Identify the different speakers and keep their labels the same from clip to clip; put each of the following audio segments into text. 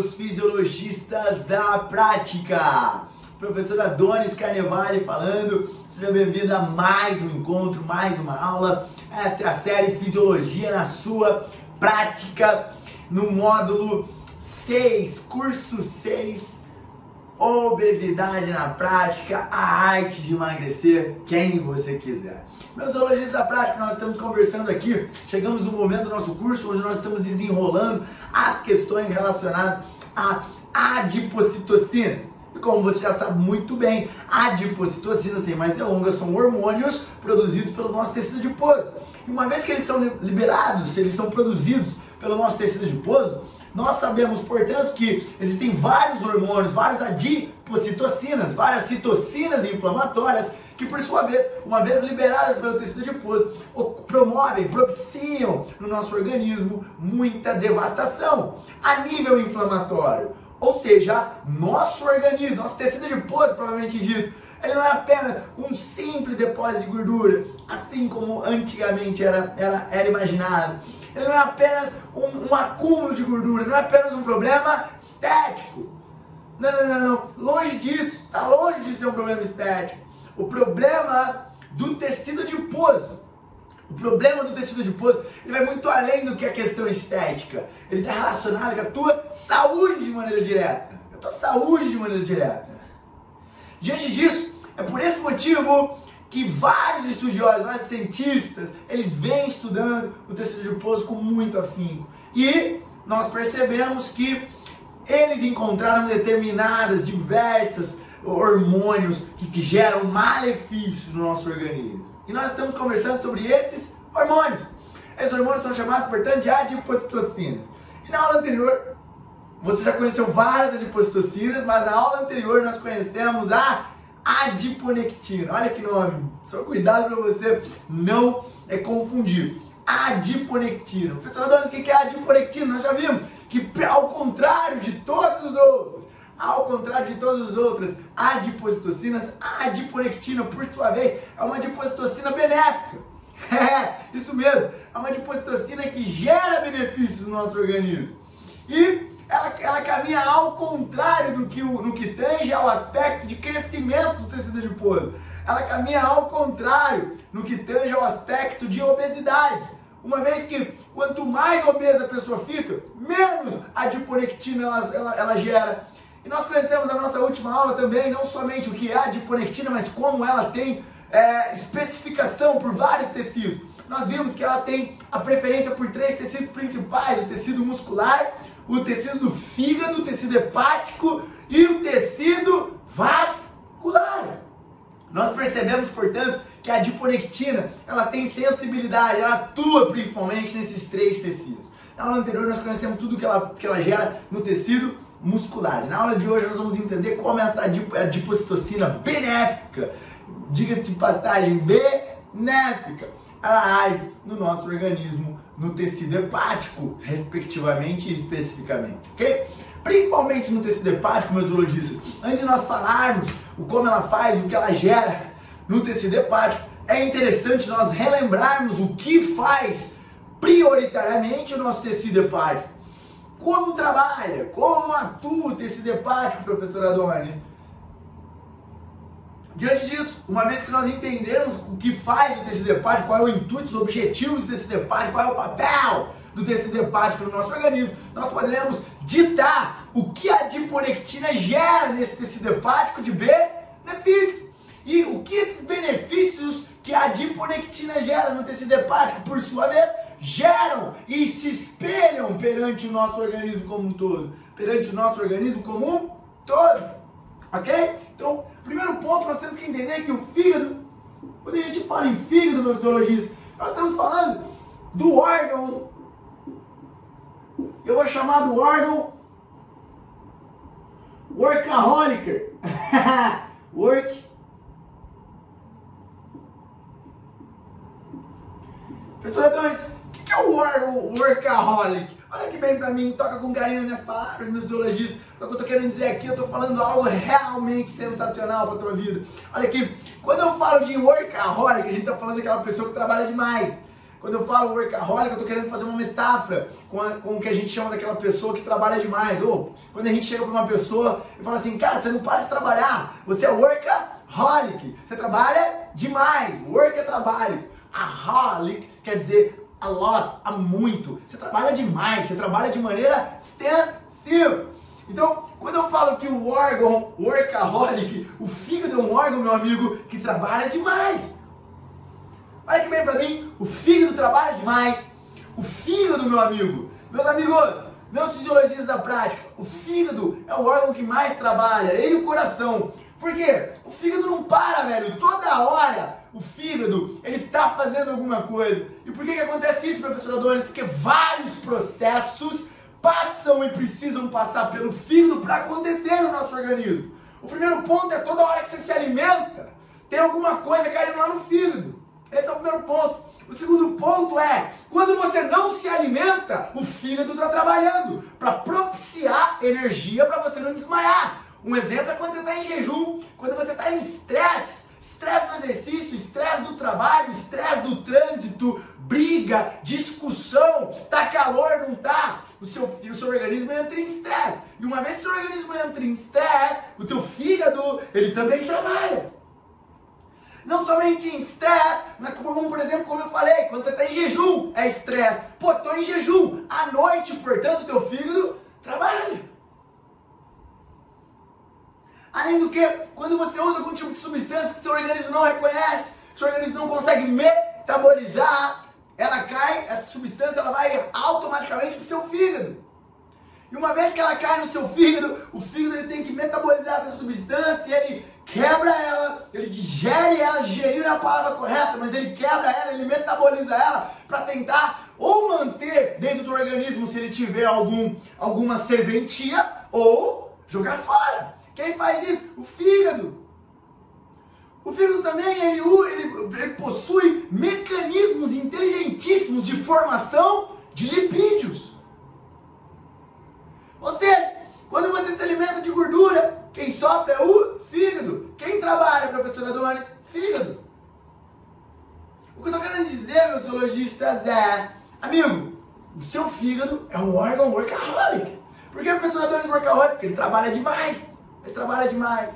Speaker 1: meus fisiologistas da prática! Professor Adonis Carnevale falando, seja bem-vindo a mais um encontro, mais uma aula. Essa é a série Fisiologia na sua prática, no módulo 6, curso 6, Obesidade na prática, a arte de emagrecer quem você quiser. Meus zoologistas da prática, nós estamos conversando aqui, chegamos no momento do nosso curso onde nós estamos desenrolando as questões relacionadas a adipocitocinas. E como você já sabe muito bem, adipocitocinas, sem mais delongas, são hormônios produzidos pelo nosso tecido adiposo. E uma vez que eles são liberados, eles são produzidos pelo nosso tecido adiposo, nós sabemos, portanto, que existem vários hormônios, várias adipocitocinas, várias citocinas inflamatórias que por sua vez, uma vez liberadas pelo tecido adiposo, promovem, propiciam no nosso organismo muita devastação a nível inflamatório. Ou seja, nosso organismo, nosso tecido adiposo, provavelmente dito, ele não é apenas um simples depósito de gordura, assim como antigamente era, era, era imaginado. Ele não é apenas um, um acúmulo de gordura, não é apenas um problema estético. Não, não, não, não. Longe disso, está longe de ser um problema estético. O problema do tecido adiposo. O problema do tecido adiposo ele vai muito além do que a questão estética. Ele está relacionado com a tua saúde de maneira direta. A tua saúde de maneira direta. Diante disso, é por esse motivo que vários estudiosos, vários cientistas, eles vêm estudando o tecido adiposo com muito afinco. E nós percebemos que eles encontraram determinadas, diversas hormônios que, que geram malefícios no nosso organismo. E nós estamos conversando sobre esses hormônios. Esses hormônios são chamados, portanto, de adipocitocinas. E na aula anterior, você já conheceu várias adipocitocinas, mas na aula anterior nós conhecemos a adiponectina. Olha que nome. Só cuidado para você não é, confundir. Adiponectina. Professor Adonis, o que é adiponectina? Nós já vimos que, ao contrário de todos os outros, ao contrário de todas as outras adipocitocinas, a adiponectina, por sua vez, é uma adipocitocina benéfica. É, isso mesmo. É uma adipocitocina que gera benefícios no nosso organismo. E ela, ela caminha ao contrário do que, no que tange ao aspecto de crescimento do tecido adiposo. Ela caminha ao contrário no que tange ao aspecto de obesidade. Uma vez que quanto mais obesa a pessoa fica, menos adiponectina ela, ela, ela gera e nós conhecemos na nossa última aula também não somente o que é a adiponectina, mas como ela tem é, especificação por vários tecidos. Nós vimos que ela tem a preferência por três tecidos principais: o tecido muscular, o tecido do fígado, o tecido hepático e o tecido vascular. Nós percebemos, portanto, que a adiponectina ela tem sensibilidade, ela atua principalmente nesses três tecidos. Na aula anterior nós conhecemos tudo que ela, que ela gera no tecido muscular. Na aula de hoje nós vamos entender como essa adipocitocina benéfica, diga-se de passagem, benéfica, ela age no nosso organismo, no tecido hepático, respectivamente e especificamente, ok? Principalmente no tecido hepático, meus urologistas, antes de nós falarmos o como ela faz, o que ela gera no tecido hepático, é interessante nós relembrarmos o que faz prioritariamente o nosso tecido hepático. Como trabalha? Como atua o tecido hepático, professor Adonis? Diante disso, uma vez que nós entendermos o que faz o tecido hepático, qual é o intuito, os objetivos do hepático, qual é o papel do tecido hepático no nosso organismo, nós poderemos ditar o que a adiponectina gera nesse tecido hepático de benefício. E o que esses benefícios que a adiponectina gera no tecido hepático, por sua vez, geram e se espelham perante o nosso organismo como um todo. Perante o nosso organismo como um todo. Ok? Então, primeiro ponto, nós temos que entender que o fígado, quando a gente fala em fígado, meus zoologistas, nós estamos falando do órgão, eu vou chamar do órgão workaholic. Work Professor Adonis, que é o workaholic? Olha que bem pra mim, toca com carinho nas minhas palavras, meus zoologistas. O que eu tô querendo dizer aqui, eu tô falando algo realmente sensacional pra tua vida. Olha aqui, quando eu falo de workaholic, a gente tá falando daquela pessoa que trabalha demais. Quando eu falo workaholic, eu tô querendo fazer uma metáfora com, a, com o que a gente chama daquela pessoa que trabalha demais. Ou quando a gente chega para uma pessoa e fala assim, cara, você não para de trabalhar, você é workaholic, você trabalha demais, work é trabalho. A holic quer dizer a lot, a muito. Você trabalha demais, você trabalha de maneira extensiva. Então, quando eu falo que o órgão workaholic, o fígado é um órgão, meu amigo, que trabalha demais. Olha que bem para mim, o fígado trabalha demais. O fígado, meu amigo, meus amigos, meus fisiologistas da prática, o fígado é o órgão que mais trabalha, ele e o coração. Por quê? O fígado não para, velho. Toda hora o fígado, ele tá fazendo alguma coisa. E por que, que acontece isso, professor Adonis? Porque vários processos passam e precisam passar pelo fígado para acontecer no nosso organismo. O primeiro ponto é toda hora que você se alimenta, tem alguma coisa caindo lá no fígado. Esse é o primeiro ponto. O segundo ponto é, quando você não se alimenta, o fígado está trabalhando para propiciar energia para você não desmaiar. Um exemplo é quando você está em jejum, quando você está em estresse, estresse no exercício, estresse do trabalho, estresse do trânsito, briga, discussão, tá calor, não tá? O seu, o seu organismo entra em estresse. E uma vez que o seu organismo entra em estresse, o teu fígado, ele também trabalha. Não somente em estresse, mas como, por exemplo, como eu falei, quando você está em jejum, é estresse. Pô, estou em jejum. À noite, portanto, o teu fígado trabalha. Além do que, quando você usa algum tipo de substância que seu organismo não reconhece, seu organismo não consegue metabolizar, ela cai, essa substância ela vai automaticamente para o seu fígado. E uma vez que ela cai no seu fígado, o fígado ele tem que metabolizar essa substância, ele quebra ela, ele digere ela, digerir é a palavra correta, mas ele quebra ela, ele metaboliza ela para tentar ou manter dentro do organismo se ele tiver algum, alguma serventia ou jogar fora. Quem faz isso? O fígado. O fígado também ele, ele, ele possui mecanismos inteligentíssimos de formação de lipídios. Ou seja, quando você se alimenta de gordura, quem sofre é o fígado. Quem trabalha, professor Adonis? Fígado. O que eu estou querendo dizer, meus zoologistas, é, amigo, o seu fígado é um órgão workaholic. Por que o professor Adonis workaholic? Porque ele trabalha demais. Ele trabalha demais.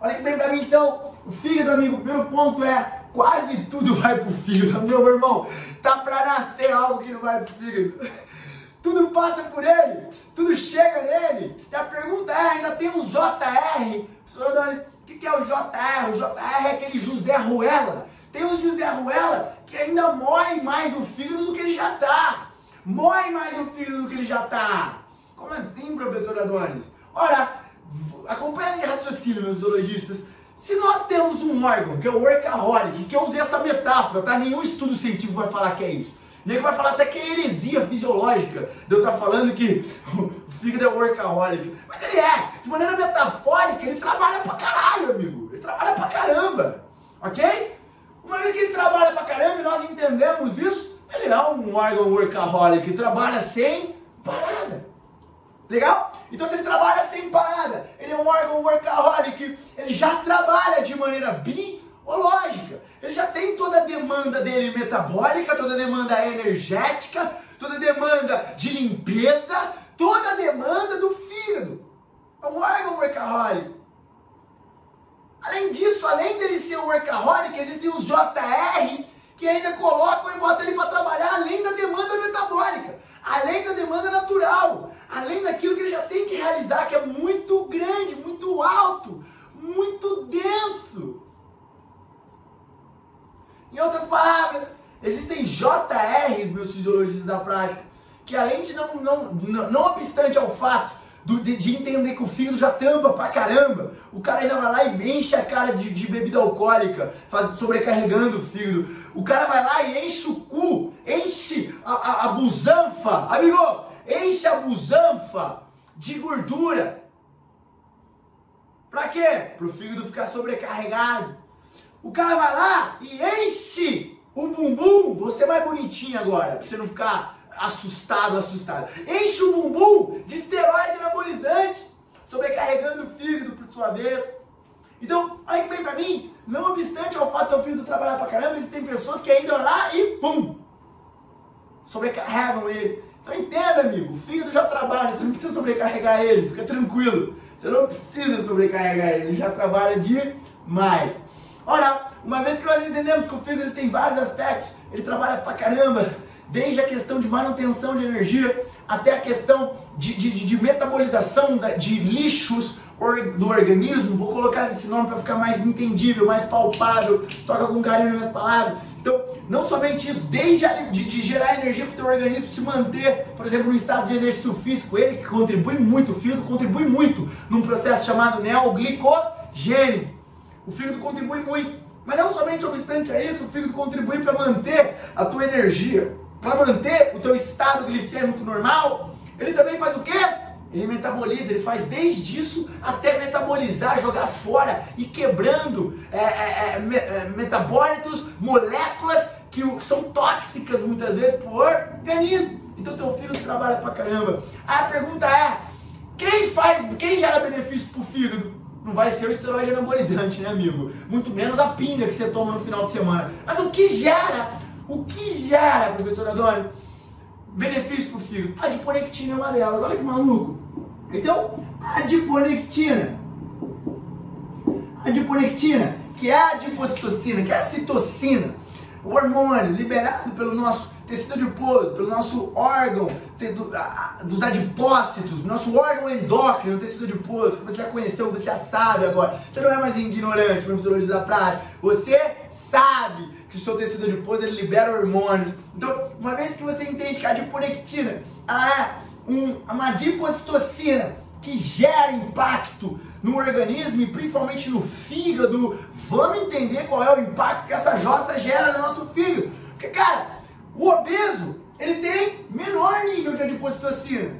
Speaker 1: Olha que bem pra mim então, o fígado, amigo, o primeiro ponto é quase tudo vai pro fígado. Meu irmão, tá pra nascer algo que não vai pro fígado. Tudo passa por ele, tudo chega nele. E a pergunta é, ainda tem um JR. O que é o JR? O JR é aquele José Ruela. Tem um José Ruela que ainda moe mais o fígado do que ele já tá. Moe mais o fígado do que ele já tá. Como assim, professor Adonis? Ora, acompanha em raciocínio, meus zoologistas. Se nós temos um órgão, que é o workaholic, que eu usei essa metáfora, tá? Nenhum estudo científico vai falar que é isso. Nem vai falar até que é heresia fisiológica de eu estar tá falando que o fígado é workaholic. Mas ele é, de maneira metafórica, ele trabalha pra caralho, amigo. Ele trabalha pra caramba. Ok? Uma vez que ele trabalha pra caramba e nós entendemos isso, ele é um órgão workaholic, trabalha sem parada. Legal? Então se ele trabalha sem parada, ele é um órgão workaholic, ele já trabalha de maneira biológica. Ele já tem toda a demanda dele metabólica, toda a demanda energética, toda a demanda de limpeza, toda a demanda do fígado. É um órgão workaholic. Além disso, além dele ser um workaholic, existem os JRs que ainda colocam e botam ele para trabalhar além da demanda metabólica, além da demanda natural além daquilo que ele já tem que realizar, que é muito grande, muito alto, muito denso. Em outras palavras, existem JRs, meus fisiologistas da prática, que além de não, não, não, não obstante ao fato do, de, de, entender que o fígado já tampa pra caramba, o cara ainda vai lá e enche a cara de, de bebida alcoólica, faz, sobrecarregando o fígado. O cara vai lá e enche o cu, enche a, a, a busanfa. Amigo, enche a busanfa de gordura. Para quê? Para o fígado ficar sobrecarregado. O cara vai lá e enche o bumbum, você mais bonitinho agora, para você não ficar assustado, assustado. Enche o bumbum de esteroide anabolizante, sobrecarregando o fígado por sua vez. Então, olha que bem para mim, não obstante ao fato do fígado trabalhar pra caramba, existem pessoas que ainda lá e pum, sobrecarregam ele. Então entenda, amigo, o fígado já trabalha, você não precisa sobrecarregar ele, fica tranquilo. Você não precisa sobrecarregar ele, ele já trabalha demais. Ora, uma vez que nós entendemos que o fígado ele tem vários aspectos, ele trabalha pra caramba, desde a questão de manutenção de energia até a questão de, de, de metabolização de lixos do organismo, vou colocar esse nome para ficar mais entendível, mais palpável, toca com carinho nas palavras. Então, não somente isso, desde a, de, de, gerar energia para o teu organismo se manter, por exemplo, no estado de exercício físico, ele que contribui muito, o fígado contribui muito num processo chamado neoglicogênese. O fígado contribui muito. Mas não somente obstante a isso, o fígado contribui para manter a tua energia, para manter o teu estado glicêmico normal. Ele também faz o quê? Ele metaboliza, ele faz desde isso até metabolizar, jogar fora e quebrando é, é, é, é metabólitos, moléculas que, que são tóxicas muitas vezes para o organismo. Então teu fígado trabalha pra caramba. Aí a pergunta é: quem faz, quem gera benefícios pro fígado? Não vai ser o esteroide anabolizante, né, amigo? Muito menos a pinga que você toma no final de semana. Mas o que gera? O que gera, professor Adônio? benefício para o fígado? Adiponectina uma delas. Olha que maluco. Então, a adiponectina. Adiponectina, que é a adipocitocina, que é a citocina, o hormônio liberado pelo nosso tecido adiposo, pelo nosso órgão dos adipócitos, nosso órgão endócrino, o tecido adiposo, que você já conheceu, você já sabe agora. Você não é mais ignorante, professor da prática. Você sabe que o seu tecido adiposo ele libera hormônios. Então, uma vez que você entende que a adiponectina é um, uma adipocitocina que gera impacto no organismo e principalmente no fígado, vamos entender qual é o impacto que essa jossa gera no nosso fígado. Porque, cara, o obeso, ele tem menor nível de adipocitocina.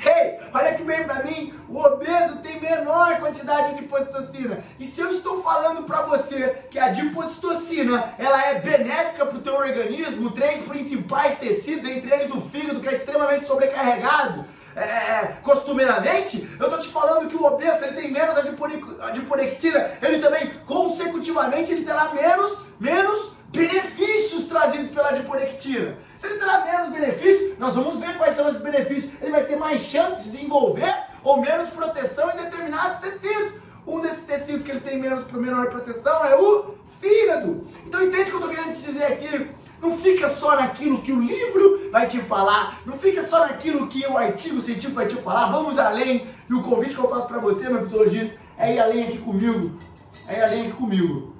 Speaker 1: Hey, olha que bem para mim, o obeso tem menor quantidade de adipocitocina. E se eu estou falando para você que a adipocitocina, ela é benéfica para o teu organismo, três principais tecidos, entre eles o fígado, que é extremamente sobrecarregado, é, é costumeiramente, eu estou te falando que o obeso ele tem menos adiponectina, ele também, consecutivamente, ele terá menos, menos benefícios trazidos pela adiponectina. Se ele terá menos benefícios, nós vamos ver quais são esses benefícios. Ele vai ter mais chance de desenvolver ou menos proteção em determinados tecidos. Um desses tecidos que ele tem menos menor proteção é o fígado. Então entende o que eu estou querendo te dizer aqui? Não fica só naquilo que o livro vai te falar, não fica só naquilo que o artigo científico vai te falar. Vamos além. E o convite que eu faço para você, meu fisiologista, é ir além aqui comigo. É ir além aqui comigo.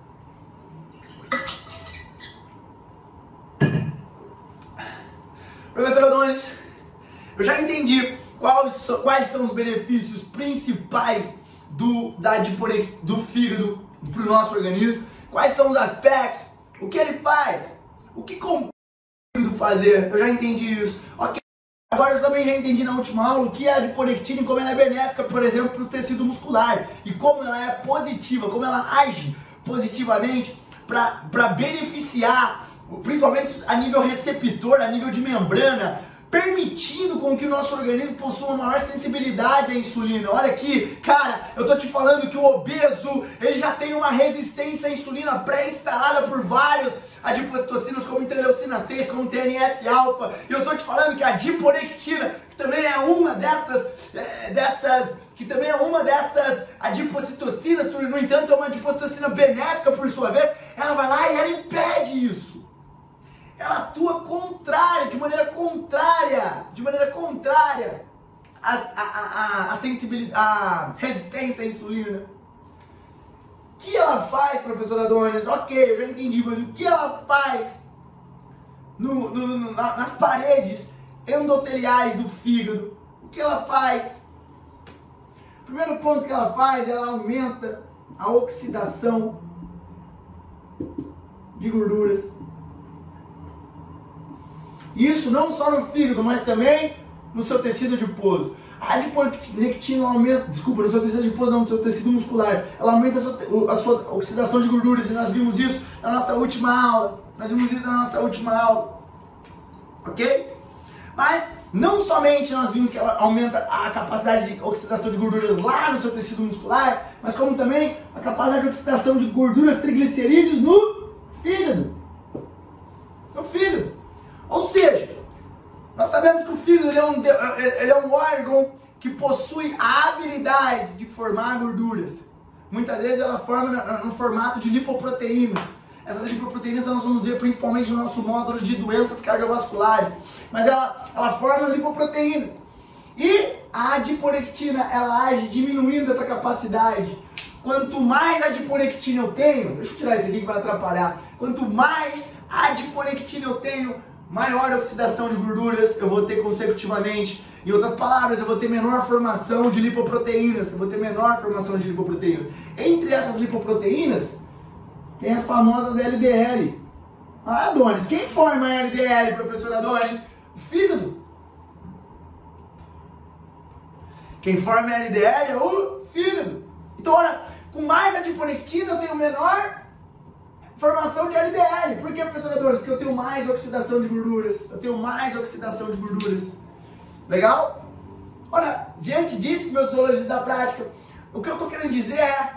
Speaker 1: Professor Adonis, eu já entendi quais, quais são os benefícios principais do, da, do fígado para o nosso organismo, quais são os aspectos, o que ele faz, o que compõe fazer, eu já entendi isso. Ok, agora eu também já entendi na última aula o que é a adiponectina e como ela é benéfica, por exemplo, para o tecido muscular. E como ela é positiva, como ela age positivamente para beneficiar principalmente a nível receptor, a nível de membrana, permitindo com que o nosso organismo possua uma maior sensibilidade à insulina. Olha aqui, cara, eu tô te falando que o obeso, ele já tem uma resistência à insulina pré-instalada por vários adipocitocinas, como interleucina 6, como TNF-alfa. E eu tô te falando que a adiponectina, que também é uma dessas, é, dessas que também é uma dessas adipocitocinas, no entanto é uma adipocitocina benéfica por sua vez, ela vai lá e ela impede isso ela atua contrária, de maneira contrária, de maneira contrária à, à, à, à sensibilidade, à resistência à insulina. O que ela faz, professora Adonis? Ok, eu já entendi, mas o que ela faz no, no, no, nas paredes endoteliais do fígado? O que ela faz? O primeiro ponto que ela faz, ela aumenta a oxidação de gorduras. Isso não só no fígado, mas também no seu tecido adiposo. A adiponectina aumenta, desculpa, no seu tecido adiposo, não, no seu tecido muscular. Ela aumenta a sua, a sua oxidação de gorduras e nós vimos isso na nossa última aula. Nós vimos isso na nossa última aula. Ok? Mas não somente nós vimos que ela aumenta a capacidade de oxidação de gorduras lá no seu tecido muscular, mas como também a capacidade de oxidação de gorduras triglicerídeos no fígado. No fígado. Ou seja, nós sabemos que o fígado ele é, um, ele é um órgão que possui a habilidade de formar gorduras. Muitas vezes ela forma no formato de lipoproteínas. Essas lipoproteínas nós vamos ver principalmente no nosso módulo de doenças cardiovasculares. Mas ela, ela forma lipoproteínas. E a adiponectina, ela age diminuindo essa capacidade. Quanto mais adiponectina eu tenho, deixa eu tirar isso aqui que vai atrapalhar. Quanto mais adiponectina eu tenho, maior oxidação de gorduras eu vou ter consecutivamente. Em outras palavras, eu vou ter menor formação de lipoproteínas, eu vou ter menor formação de lipoproteínas. Entre essas lipoproteínas, tem as famosas LDL. Ah, Adonis, quem forma LDL, professor Adonis? O fígado. Quem forma LDL é o fígado. Então, olha, com mais adiponectina eu tenho menor formação de LDL. Por que, professor Adonis? Porque eu tenho mais oxidação de gorduras. Eu tenho mais oxidação de gorduras. Legal? Ora, diante disso, meus zoologistas da prática, o que eu estou querendo dizer é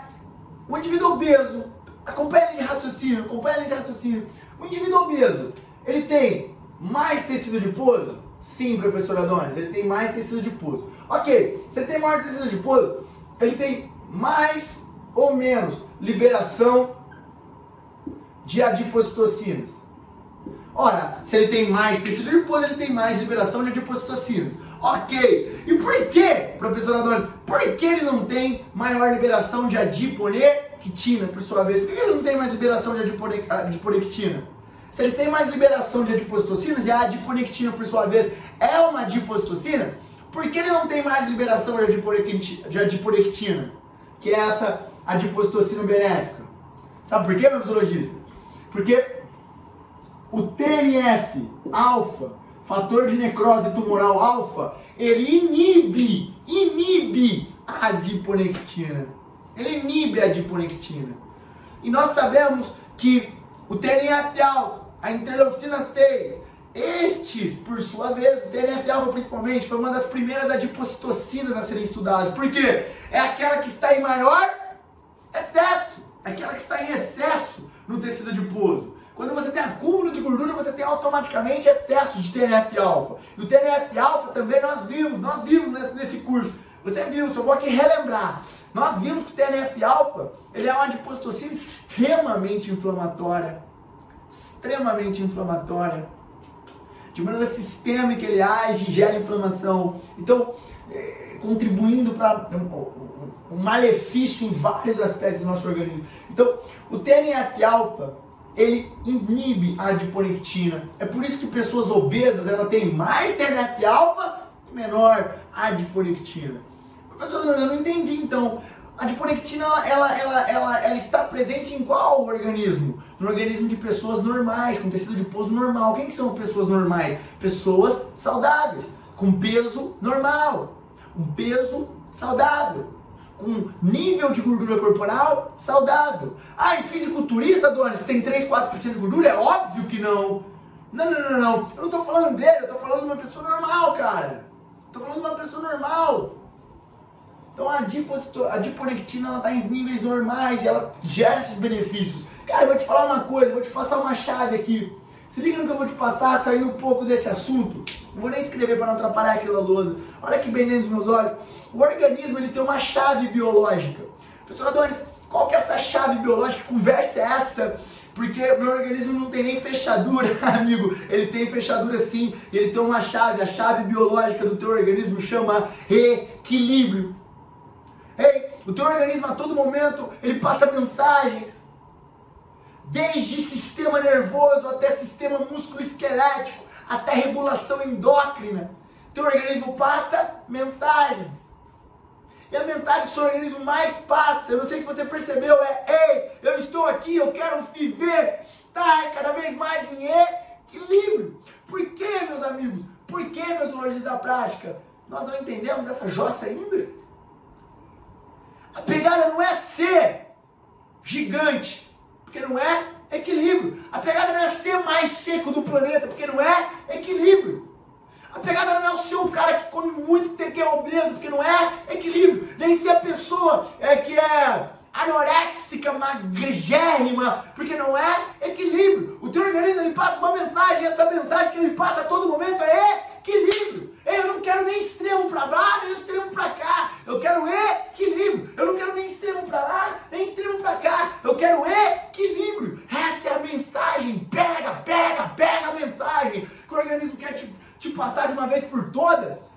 Speaker 1: o indivíduo obeso, acompanha linha de raciocínio, acompanha linha de raciocínio. O indivíduo obeso, ele tem mais tecido adiposo? Sim, professor Adonis, ele tem mais tecido adiposo. Ok, se ele tem maior tecido adiposo, ele tem mais ou menos liberação de adipocitocinas. Ora, se ele tem mais tecido adiposo, ele tem mais liberação de adipocitocinas. Ok. E por que, professor Adorno, por que ele não tem maior liberação de adiponectina, por sua vez? Por que ele não tem mais liberação de adiponectina? Se ele tem mais liberação de adipocitocinas e a adiponectina, por sua vez, é uma adipocitocina, por que ele não tem mais liberação de adiponectina? Que é essa adipocitocina benéfica. Sabe por quê, meu fisiologista? Porque o TNF alfa fator de necrose tumoral alfa, ele inibe, inibe a adiponectina. Ele inibe a adiponectina. E nós sabemos que o TNF-alfa, a interleucina 6, estes, por sua vez, o TNF-alfa principalmente, foi uma das primeiras adipocitocinas a serem estudadas. Por quê? É aquela que está em maior excesso, aquela que está em excesso no tecido adiposo. Quando você tem acúmulo de gordura, você tem automaticamente excesso de TNF-alfa. E o TNF-alfa também nós vimos, nós vimos nesse, nesse curso. Você viu, só vou aqui relembrar. Nós vimos que o TNF-alfa, ele é uma adipocitocina extremamente inflamatória. Extremamente inflamatória. De maneira sistêmica ele age, gera inflamação. Então, é, contribuindo para um, malefício em vários aspectos do nosso organismo. Então, o TNF-alfa, ele inibe a adiponectina. É por isso que pessoas obesas ela tem mais TNF-alfa e menor adiponectina. Professor, eu não entendi então. A adiponectina ela, ela, ela, ela está presente em qual organismo? No organismo de pessoas normais, com tecido adiposo normal. Quem que são pessoas normais? Pessoas saudáveis, com peso normal, um peso saudável com nível de gordura corporal saudável. Ah, em fisiculturista, Donis, tem 3, 4% de gordura? É óbvio que não. Não, não, não, não. Eu não tô falando dele, eu tô falando de uma pessoa normal, cara. Tô falando de uma pessoa normal. Então a, a adiponectina ela tá em níveis normais e ela gera esses benefícios. Cara, eu vou te falar uma coisa, vou te passar uma chave aqui. Se liga no que eu vou te passar, saindo um pouco desse assunto. Não vou nem escrever para não atrapalhar aquela lousa. Olha que bem dentro dos meus olhos. O organismo ele tem uma chave biológica. Professor Adonis, qual que é essa chave biológica? Que conversa é essa? Porque meu organismo não tem nem fechadura, amigo. Ele tem fechadura sim. Ele tem uma chave. A chave biológica do teu organismo chama equilíbrio. Ei, o teu organismo a todo momento ele passa mensagens desde sistema nervoso até sistema músculo-esquelético, até regulação endócrina. Teu organismo passa mensagens. E a mensagem que o seu organismo mais passa, eu não sei se você percebeu, é: ei, eu estou aqui, eu quero viver, estar cada vez mais em equilíbrio. Por que, meus amigos? Por que, meus lojistas da prática? Nós não entendemos essa jossa ainda? A pegada não é ser gigante, porque não é equilíbrio. A pegada não é ser mais seco do planeta, porque não é equilíbrio. A pegada não é o ser um cara que come muito, que é obeso, porque não é equilíbrio. Nem ser a pessoa é, que é anoréxica, magrigérrima, porque não é equilíbrio. O teu organismo ele passa uma mensagem, e essa mensagem que ele passa a todo momento é equilíbrio. Eu não quero nem extremo para lá, nem extremo para cá. Eu quero equilíbrio. Eu não quero nem extremo para lá, nem extremo para cá. Eu quero equilíbrio. Essa é a mensagem. Pega, pega, pega a mensagem que o organismo quer te, te passar de uma vez por todas.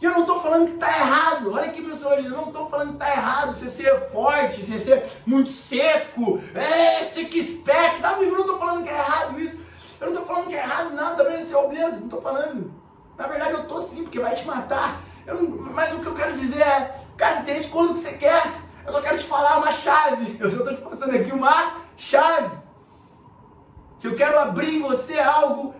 Speaker 1: E eu não estou falando que está errado. Olha aqui, pessoal, eu não estou falando que está errado você ser forte, você ser muito seco, é, six-pack, sabe? Eu não estou falando que é errado isso. Eu não estou falando que é errado não, também ser obeso, não estou falando. Na verdade, eu estou sim, porque vai te matar. Não, mas o que eu quero dizer é, cara, você tem a escolha do que você quer. Eu só quero te falar uma chave. Eu só estou te passando aqui uma chave que eu quero abrir em você algo,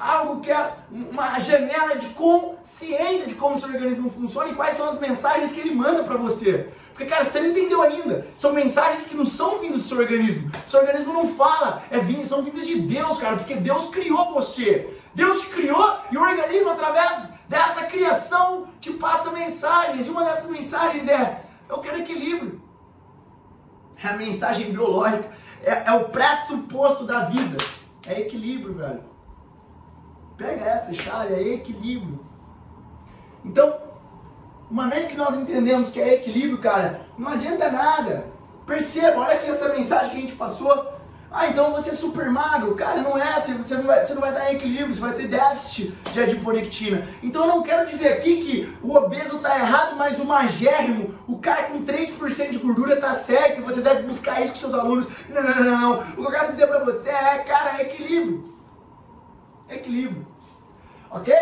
Speaker 1: algo que é uma janela de consciência de como o seu organismo funciona e quais são as mensagens que ele manda para você. Porque, cara, você não entendeu ainda. São mensagens que não são vindas do seu organismo. O seu organismo não fala, é vindo, são vindas de Deus, cara, porque Deus criou você. Deus te criou e o organismo, através dessa criação, te passa mensagens. E uma dessas mensagens é: eu quero equilíbrio. É a mensagem biológica é, é o pressuposto da vida. É equilíbrio, velho. Pega essa chave, é equilíbrio. Então, uma vez que nós entendemos que é equilíbrio, cara, não adianta nada. Perceba, olha aqui essa mensagem que a gente passou. Ah, então você é super magro. Cara, não é, você não vai, você não vai em equilíbrio, você vai ter déficit de adiponectina. Então eu não quero dizer aqui que o obeso está errado, mas o magérrimo, o cara com 3% de gordura está certo você deve buscar isso com seus alunos. Não, não, não, não. O que eu quero dizer para você é, cara, é equilíbrio. Equilíbrio. Ok?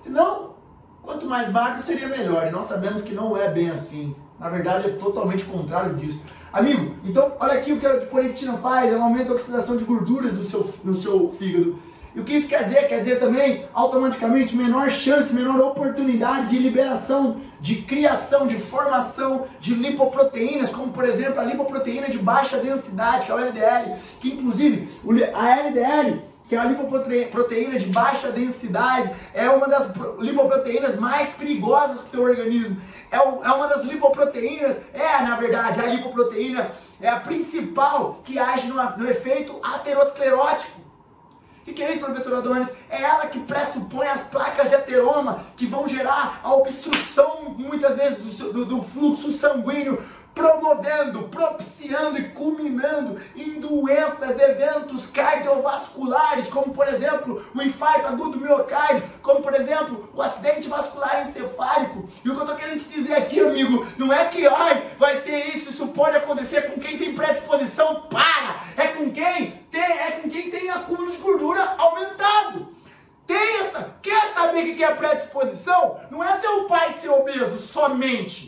Speaker 1: Senão, quanto mais magro seria melhor. E nós sabemos que não é bem assim. Na verdade, é totalmente contrário disso. Amigo, então olha aqui o que a adiponectina faz, ela aumenta a oxidação de gorduras no seu, no seu fígado. E o que isso quer dizer? Quer dizer também, automaticamente, menor chance, menor oportunidade de liberação, de criação, de formação de lipoproteínas, como por exemplo a lipoproteína de baixa densidade, que é o LDL, que inclusive a LDL que é a lipoproteína de baixa densidade, é uma das lipoproteínas mais perigosas para o teu organismo. É, é uma das lipoproteínas, é na verdade, a lipoproteína é a principal que age no, no efeito aterosclerótico. O que, que é isso, professor Adonis? É ela que pressupõe as placas de ateroma que vão gerar a obstrução, muitas vezes, do, do, do fluxo sanguíneo promovendo, propiciando e culminando em doenças, eventos cardiovasculares, como por exemplo o infarto agudo do miocárdio, como por exemplo o acidente vascular encefálico. E o que eu estou querendo te dizer aqui, amigo, não é que ai, vai ter isso, isso pode acontecer com quem tem predisposição, para! É com quem tem, é com quem tem acúmulo de gordura aumentado. Tem essa, quer saber o que é predisposição? Não é teu pai ser obeso somente.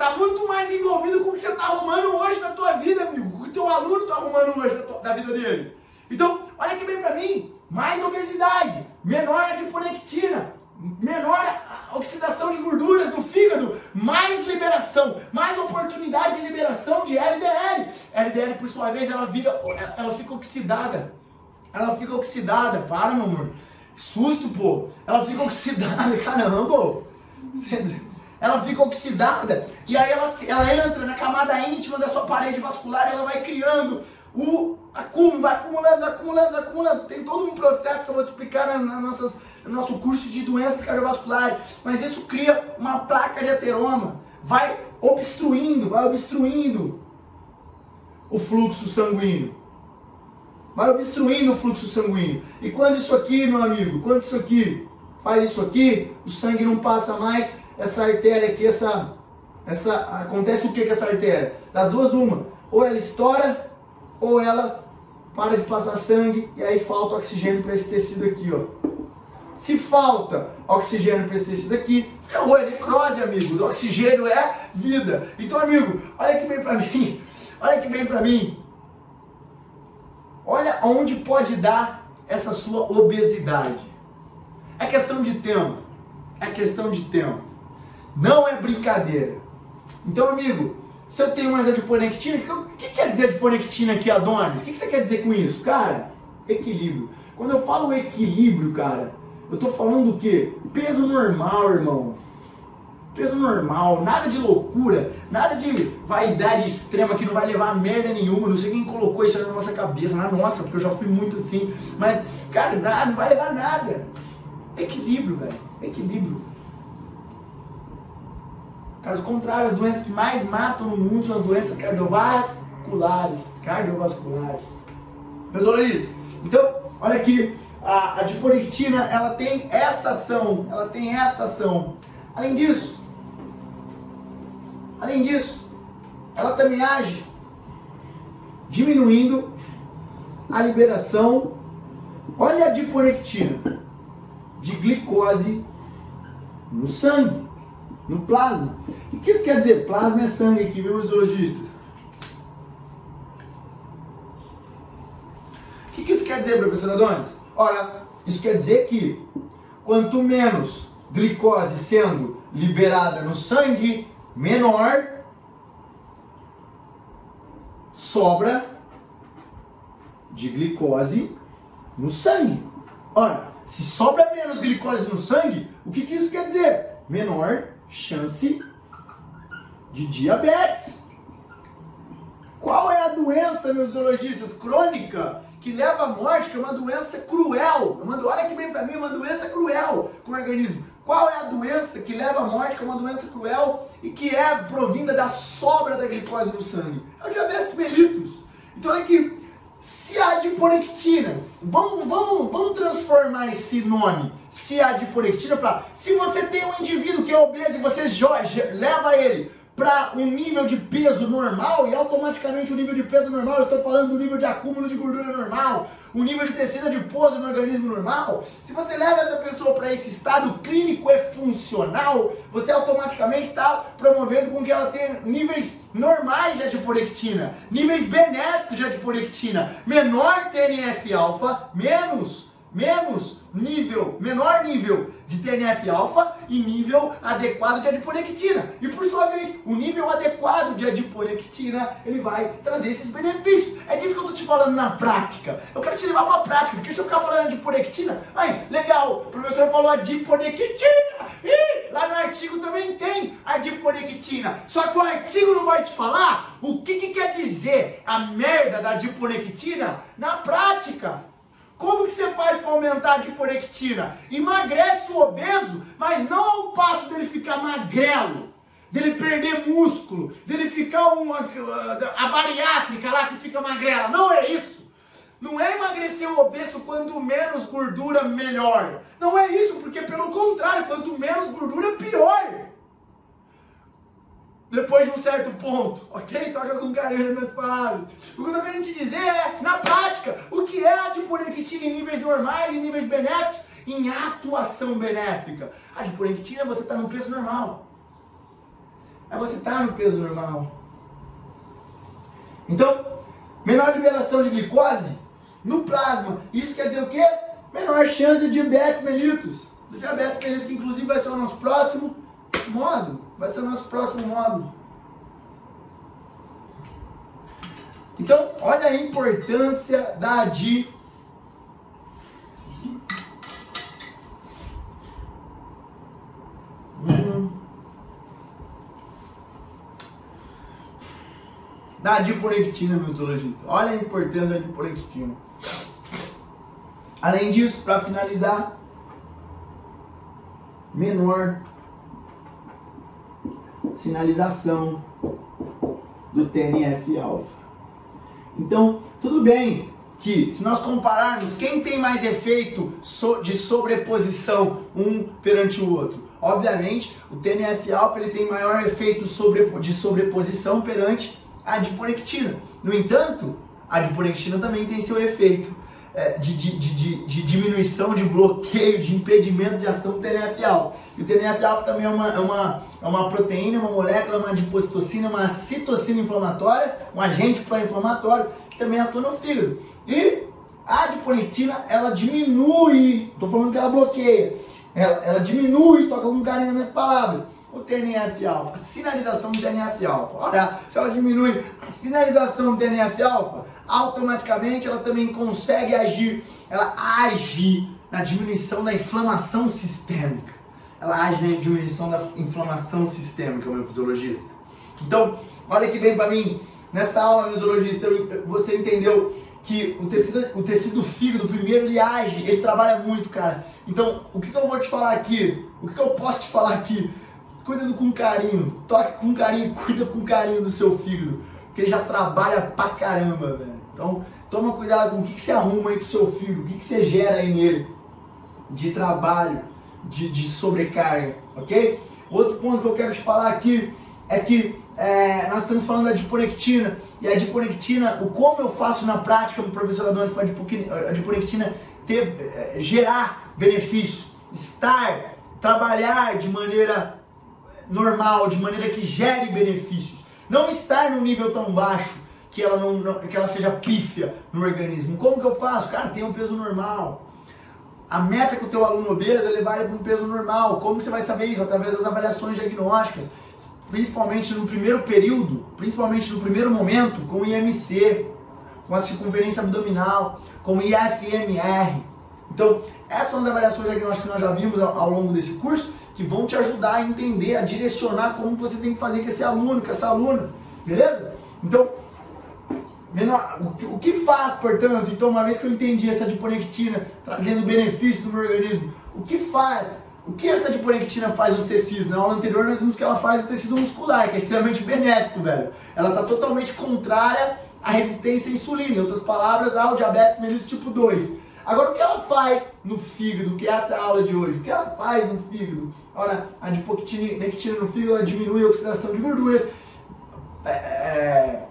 Speaker 1: Está muito mais envolvido com o que você está arrumando hoje na tua vida, amigo. Com o que teu aluno está arrumando hoje na, tua, na, vida dele. Então, olha aqui bem para mim. Mais obesidade, menor adiponectina, menor oxidação de gorduras no fígado, mais liberação, mais oportunidade de liberação de LDL. LDL, por sua vez, ela, vira, ela fica oxidada. Ela fica oxidada. Para, meu amor. susto, pô. Ela fica oxidada. Caramba. Você ela fica oxidada e aí ela, ela entra na camada íntima da sua parede vascular ela vai criando o acúmulo, vai acumulando, vai acumulando, vai acumulando. Tem todo um processo que eu vou te explicar na, na nossas, no nosso curso de doenças cardiovasculares, mas isso cria uma placa de ateroma, vai obstruindo, vai obstruindo o fluxo sanguíneo. Vai obstruindo o fluxo sanguíneo. E quando isso aqui, meu amigo, quando isso aqui faz isso aqui, o sangue não passa mais, essa artéria aqui, essa, essa, acontece o que com essa artéria? Das duas, uma. Ou ela estoura, ou ela para de passar sangue e aí falta oxigênio para esse tecido aqui, ó. Se falta oxigênio para esse tecido aqui, ferrou, é necrose, amigos. Oxigênio é vida. Então, amigo, olha que bem para mim. Olha que bem para mim. Olha onde pode dar essa sua obesidade. É questão de tempo. É questão de tempo. Não é brincadeira. Então, amigo, se eu tenho mais adiponectina, o que quer dizer adiponectina aqui, Adonis? O que você quer dizer com isso? Cara, equilíbrio. Quando eu falo equilíbrio, cara, eu tô falando do quê? Peso normal, irmão. peso normal, nada de loucura, nada de vaidade extrema que não vai levar a merda nenhuma. Não sei quem colocou isso na nossa cabeça, na nossa, porque eu já fui muito assim. Mas, cara, nada, não vai levar nada. Equilíbrio, velho. Equilíbrio. Caso contrário, as doenças que mais matam no mundo são as doenças cardiovasculares. Cardiovasculares. Meus Então, olha aqui, a, a diporictina, ela tem essa ação, ela tem essa ação. Além disso, além disso, ela também age diminuindo a liberação, olha a diporectina, de glicose no sangue, no plasma. O que isso quer dizer? Plasma é sangue aqui, viu, zoologistas? O que isso quer dizer, professor Adonis? Ora, isso quer dizer que quanto menos glicose sendo liberada no sangue, menor sobra de glicose no sangue. Ora, se sobra menos glicose no sangue, o que, que isso quer dizer? Menor chance de diabetes. Qual é a doença, meus zoologistas, crônica que leva à morte, que é uma doença cruel? Olha que bem para mim, é uma doença cruel com o organismo. Qual é a doença que leva à morte, que é uma doença cruel e que é provinda da sobra da glicose no sangue? É o diabetes mellitus. Então olha aqui, adiponectinas, vamos, vamos, vamos transformar esse nome, adiponectina, para se você tem um indivíduo que é obeso e você leva ele para um nível de peso normal e automaticamente o nível de peso normal, eu estou falando do nível de acúmulo de gordura normal, o nível de tecido adiposo no organismo normal, se você leva essa pessoa para esse estado clínico e funcional, você automaticamente está promovendo com que ela tenha níveis normais de adiporectina, níveis benéficos de adiporectina, menor TNF-alfa, menos, menos nível, menor nível de TNF-alfa e nível adequado de adiponectina. E por sua vez, o nível adequado de adiponectina, ele vai trazer esses benefícios. É disso que eu tô te falando na prática. Eu quero te levar para a prática, porque se eu ficar falando adiponectina, ai, legal, o professor falou adiponectina. E lá no artigo também tem adiponectina. Só que o artigo não vai te falar o que, que quer dizer a merda da adiponectina na prática. Como que você faz para aumentar a diporectina? Emagrece o obeso, mas não ao passo dele ficar magrelo, dele perder músculo, dele ficar uma, a bariátrica lá que fica magrela. Não é isso. Não é emagrecer o obeso quanto menos gordura, melhor. Não é isso, porque pelo contrário, quanto menos gordura, pior depois de um certo ponto, ok? Toca com carinho nas minhas palavras. O que eu estou querendo te dizer é, na prática, o que é a adiponectina em níveis normais, em níveis benéficos, em atuação benéfica. A adiponectina é você estar tá no peso normal. É você estar tá no peso normal. Então, menor liberação de glicose no plasma. Isso quer dizer o quê? Menor chance de diabetes mellitus. Do diabetes mellitus, que inclusive vai ser o nosso próximo módulo. Vai ser o nosso próximo módulo. Então, olha a importância da ADI. Hum. Da adiporectina, meus zoologistas. Olha a importância da adiporectina. Além disso, para finalizar, menor sinalização do TNF-alfa. Então, tudo bem que se nós compararmos quem tem mais efeito de sobreposição um perante o outro, obviamente o TNF-alfa ele tem maior efeito de sobreposição perante a adiponectina. No entanto, a adiponectina também tem seu efeito de, de, de, de, diminuição, de bloqueio, de impedimento de ação do TNF-alfa. E o TNF-alfa também é uma, é, uma, é uma proteína, uma molécula, uma adipocitocina, uma citocina inflamatória, um agente pró-inflamatório que também atua no fígado. E a adiponectina, ela diminui, estou falando que ela bloqueia, ela, ela diminui, toca com carinho nas minhas palavras, o TNF-alfa, sinalização do TNF-alfa. Olha, se ela diminui a sinalização do TNF-alfa, automaticamente ela também consegue agir, ela age na diminuição da inflamação sistêmica. ela age na diminuição da inflamação sistêmica, meu fisiologista. Então, olha que bem para mim, nessa aula, meu fisiologista, você entendeu que o tecido, o tecido fígado, primeiro, ele age, ele trabalha muito, cara. Então, o que, que eu vou te falar aqui? O que, que eu posso te falar aqui? Cuida com carinho, toque com carinho, cuida com carinho do seu fígado, porque ele já trabalha pra caramba, velho. Então, toma cuidado com o que, que você arruma aí pro seu fígado, o que, que você gera aí nele de trabalho, de, de sobrecarga, ok? Outro ponto que eu quero te falar aqui é que é, nós estamos falando da adiponectina, e a adiponectina, o como eu faço na prática, professor Adonis, para a adiponectina ter, é, gerar benefícios, estar, trabalhar de maneira normal, de maneira que gere benefícios. Não estar num nível tão baixo que ela, não, não, que ela seja pífia no organismo. Como que eu faço? Cara, tem um peso normal. A meta que o teu aluno obeso é levar ele para um peso normal. Como você vai saber isso? Através das avaliações diagnósticas, principalmente no primeiro período, principalmente no primeiro momento, com o IMC, com a circunferência abdominal, com o IFMR. Então, essas são as avaliações diagnósticas que nós já vimos ao, ao longo desse curso, que vão te ajudar a entender, a direcionar como você tem que fazer com esse aluno, com essa aluna, beleza? Então, o, que, faz, portanto, então, uma vez que eu entendi essa adiponectina trazendo benefício do meu organismo, o que faz o que essa adiponectina faz nos tecidos? Na aula anterior nós vimos que ela faz no tecido muscular, que é extremamente benéfico, velho. Ela está totalmente contrária à resistência à insulina, em outras palavras, ao diabetes mellitus tipo 2. Agora, o que ela faz no fígado, que é essa aula de hoje? O que ela faz no fígado? Olha, a adiponectina no fígado diminui a oxidação de gorduras, é, é,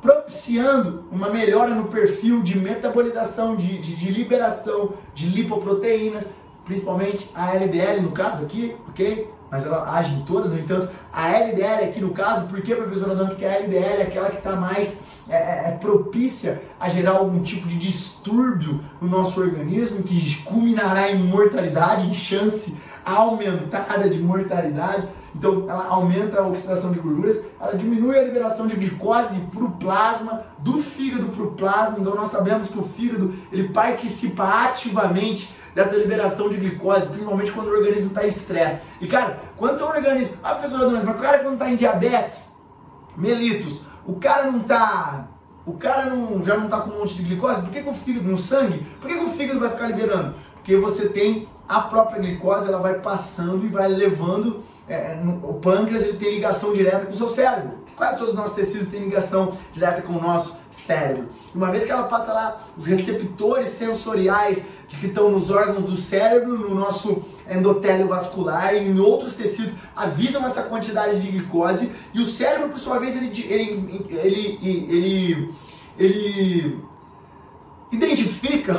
Speaker 1: propiciando uma melhora no perfil de metabolização, de, de, de liberação de lipoproteínas, principalmente a LDL no caso aqui, ok? Mas ela age em todas, no entanto, a LDL aqui no caso, por que, professora Dona? Porque a LDL é aquela que está mais é, é, é, propícia a gerar algum tipo de distúrbio no nosso organismo, que culminará em mortalidade, em chance aumentada de mortalidade. Então, ela aumenta a oxidação de gorduras, ela diminui a liberação de glicose para o plasma, do fígado para o plasma. Então, nós sabemos que o fígado ele participa ativamente dessa liberação de glicose, principalmente quando o organismo está em estresse. E cara, quanto o organismo. Ah, professor Adonis, mas o cara quando está em diabetes, mellitus, o cara não está. O cara não, já não está com um monte de glicose, por que, que o fígado no sangue? Por que, que o fígado vai ficar liberando? Porque você tem a própria glicose, ela vai passando e vai levando. É, no, o pâncreas ele tem ligação direta com o seu cérebro. Quase todos os nossos tecidos têm ligação direta com o nosso cérebro. Uma vez que ela passa lá, os receptores sensoriais de que estão nos órgãos do cérebro, no nosso endotélio vascular e em outros tecidos, avisam essa quantidade de glicose e o cérebro, por sua vez, ele, ele, ele, ele, ele identifica,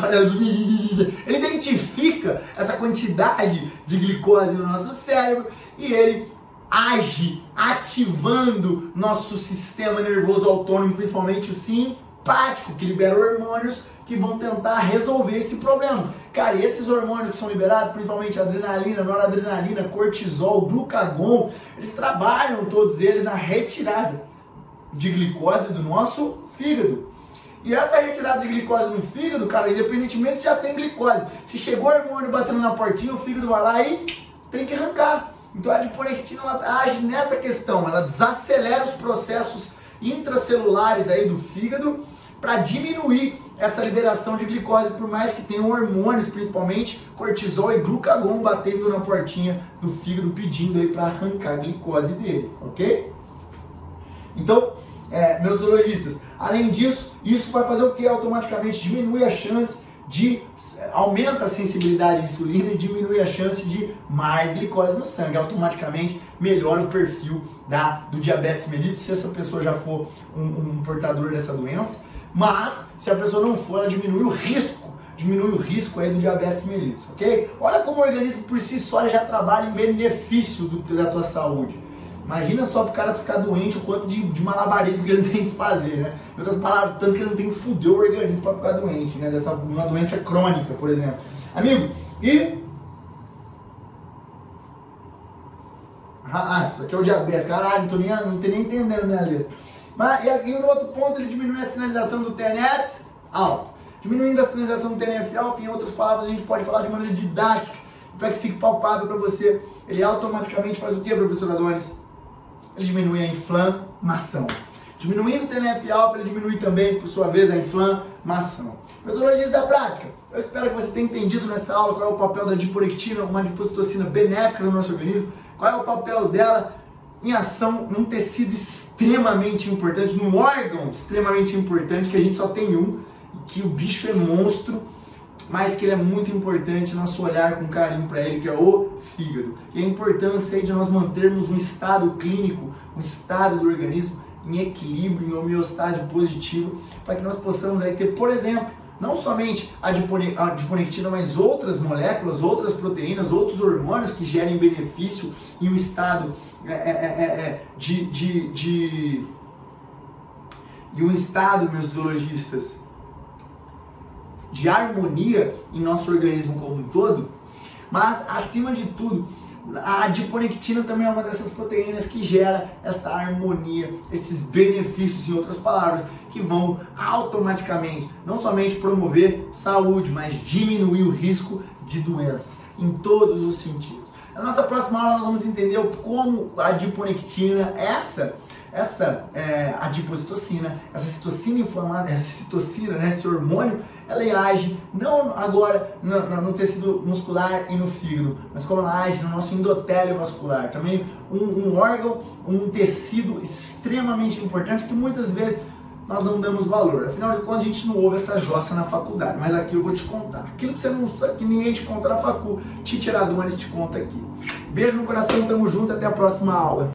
Speaker 1: ele identifica essa quantidade de glicose no nosso cérebro e ele age ativando nosso sistema nervoso autônomo, principalmente o simpático, que libera hormônios que vão tentar resolver esse problema. Cara, esses hormônios que são liberados, principalmente adrenalina, noradrenalina, cortisol, glucagon, eles trabalham todos eles na retirada de glicose do nosso fígado. E essa retirada de glicose no fígado, cara, independentemente se já tem glicose, se chegou o hormônio batendo na portinha, o fígado vai lá e tem que arrancar. Então a adiponectina ela age nessa questão, ela desacelera os processos intracelulares aí do fígado para diminuir essa liberação de glicose, por mais que tenham hormônios, principalmente cortisol e glucagon batendo na portinha do fígado pedindo aí para arrancar a glicose dele, ok? Então, é, meus urologistas, além disso, isso vai fazer o que? Automaticamente diminui a chance de aumenta a sensibilidade à insulina e diminui a chance de mais glicose no sangue. Automaticamente melhora o perfil da, do diabetes mellitus se essa pessoa já for um, um portador dessa doença. Mas se a pessoa não for, ela diminui o risco, diminui o risco aí do diabetes mellitus, ok? Olha como o organismo por si só já trabalha em benefício do, da tua saúde. Imagina só pro cara ficar doente o quanto de, de malabarismo que ele tem que fazer, né? Em outras palavras, tanto que ele não tem que fuder o organismo para ficar doente, né? Dessa uma doença crônica, por exemplo. Amigo, e. Ah, ah isso aqui é o diabetes. Caralho, não tô nem, não tô nem entendendo minha letra. Mas, e, e no outro ponto, ele diminui a sinalização do TNF alfa. Diminuindo a sinalização do TNF alfa, em outras palavras, a gente pode falar de maneira didática para que fique palpável para você. Ele automaticamente faz o que, professor Adonis? Ele diminui a inflamação. Diminuindo o TNF-alfa, ele diminui também, por sua vez, a inflamação. Metodologias da prática. Eu espero que você tenha entendido nessa aula qual é o papel da diporectina, uma adipocitocina benéfica no nosso organismo, qual é o papel dela em ação num tecido extremamente importante, num órgão extremamente importante, que a gente só tem um, e que o bicho é monstro, mas que ele é muito importante nosso olhar com carinho para ele, que é o fígado. E a importância aí de nós mantermos um estado clínico, um estado do organismo em equilíbrio, em homeostase positiva, para que nós possamos aí ter, por exemplo, não somente a adiponectina, mas outras moléculas, outras proteínas, outros hormônios que gerem benefício em um estado é, é, é, é de, de, de, e um estado, meus zoologistas, de harmonia em nosso organismo como um todo, mas acima de tudo, a adiponectina também é uma dessas proteínas que gera essa harmonia, esses benefícios, em outras palavras, que vão automaticamente não somente promover saúde, mas diminuir o risco de doenças em todos os sentidos. Na nossa próxima aula nós vamos entender como a adiponectina, essa essa é, adipocitocina, essa citocina inflamada, essa citocina, né, esse hormônio, ela age não agora no, no, tecido muscular e no fígado, mas como ela age no nosso endotélio vascular, também um, um órgão, um tecido extremamente importante que muitas vezes nós não damos valor. Afinal de contas, a gente não ouve essa jossa na faculdade. Mas aqui eu vou te contar. Aquilo que você não sabe, que ninguém te conta na facu, Titiradones te conta aqui. Beijo no coração, tamo junto, até a próxima aula.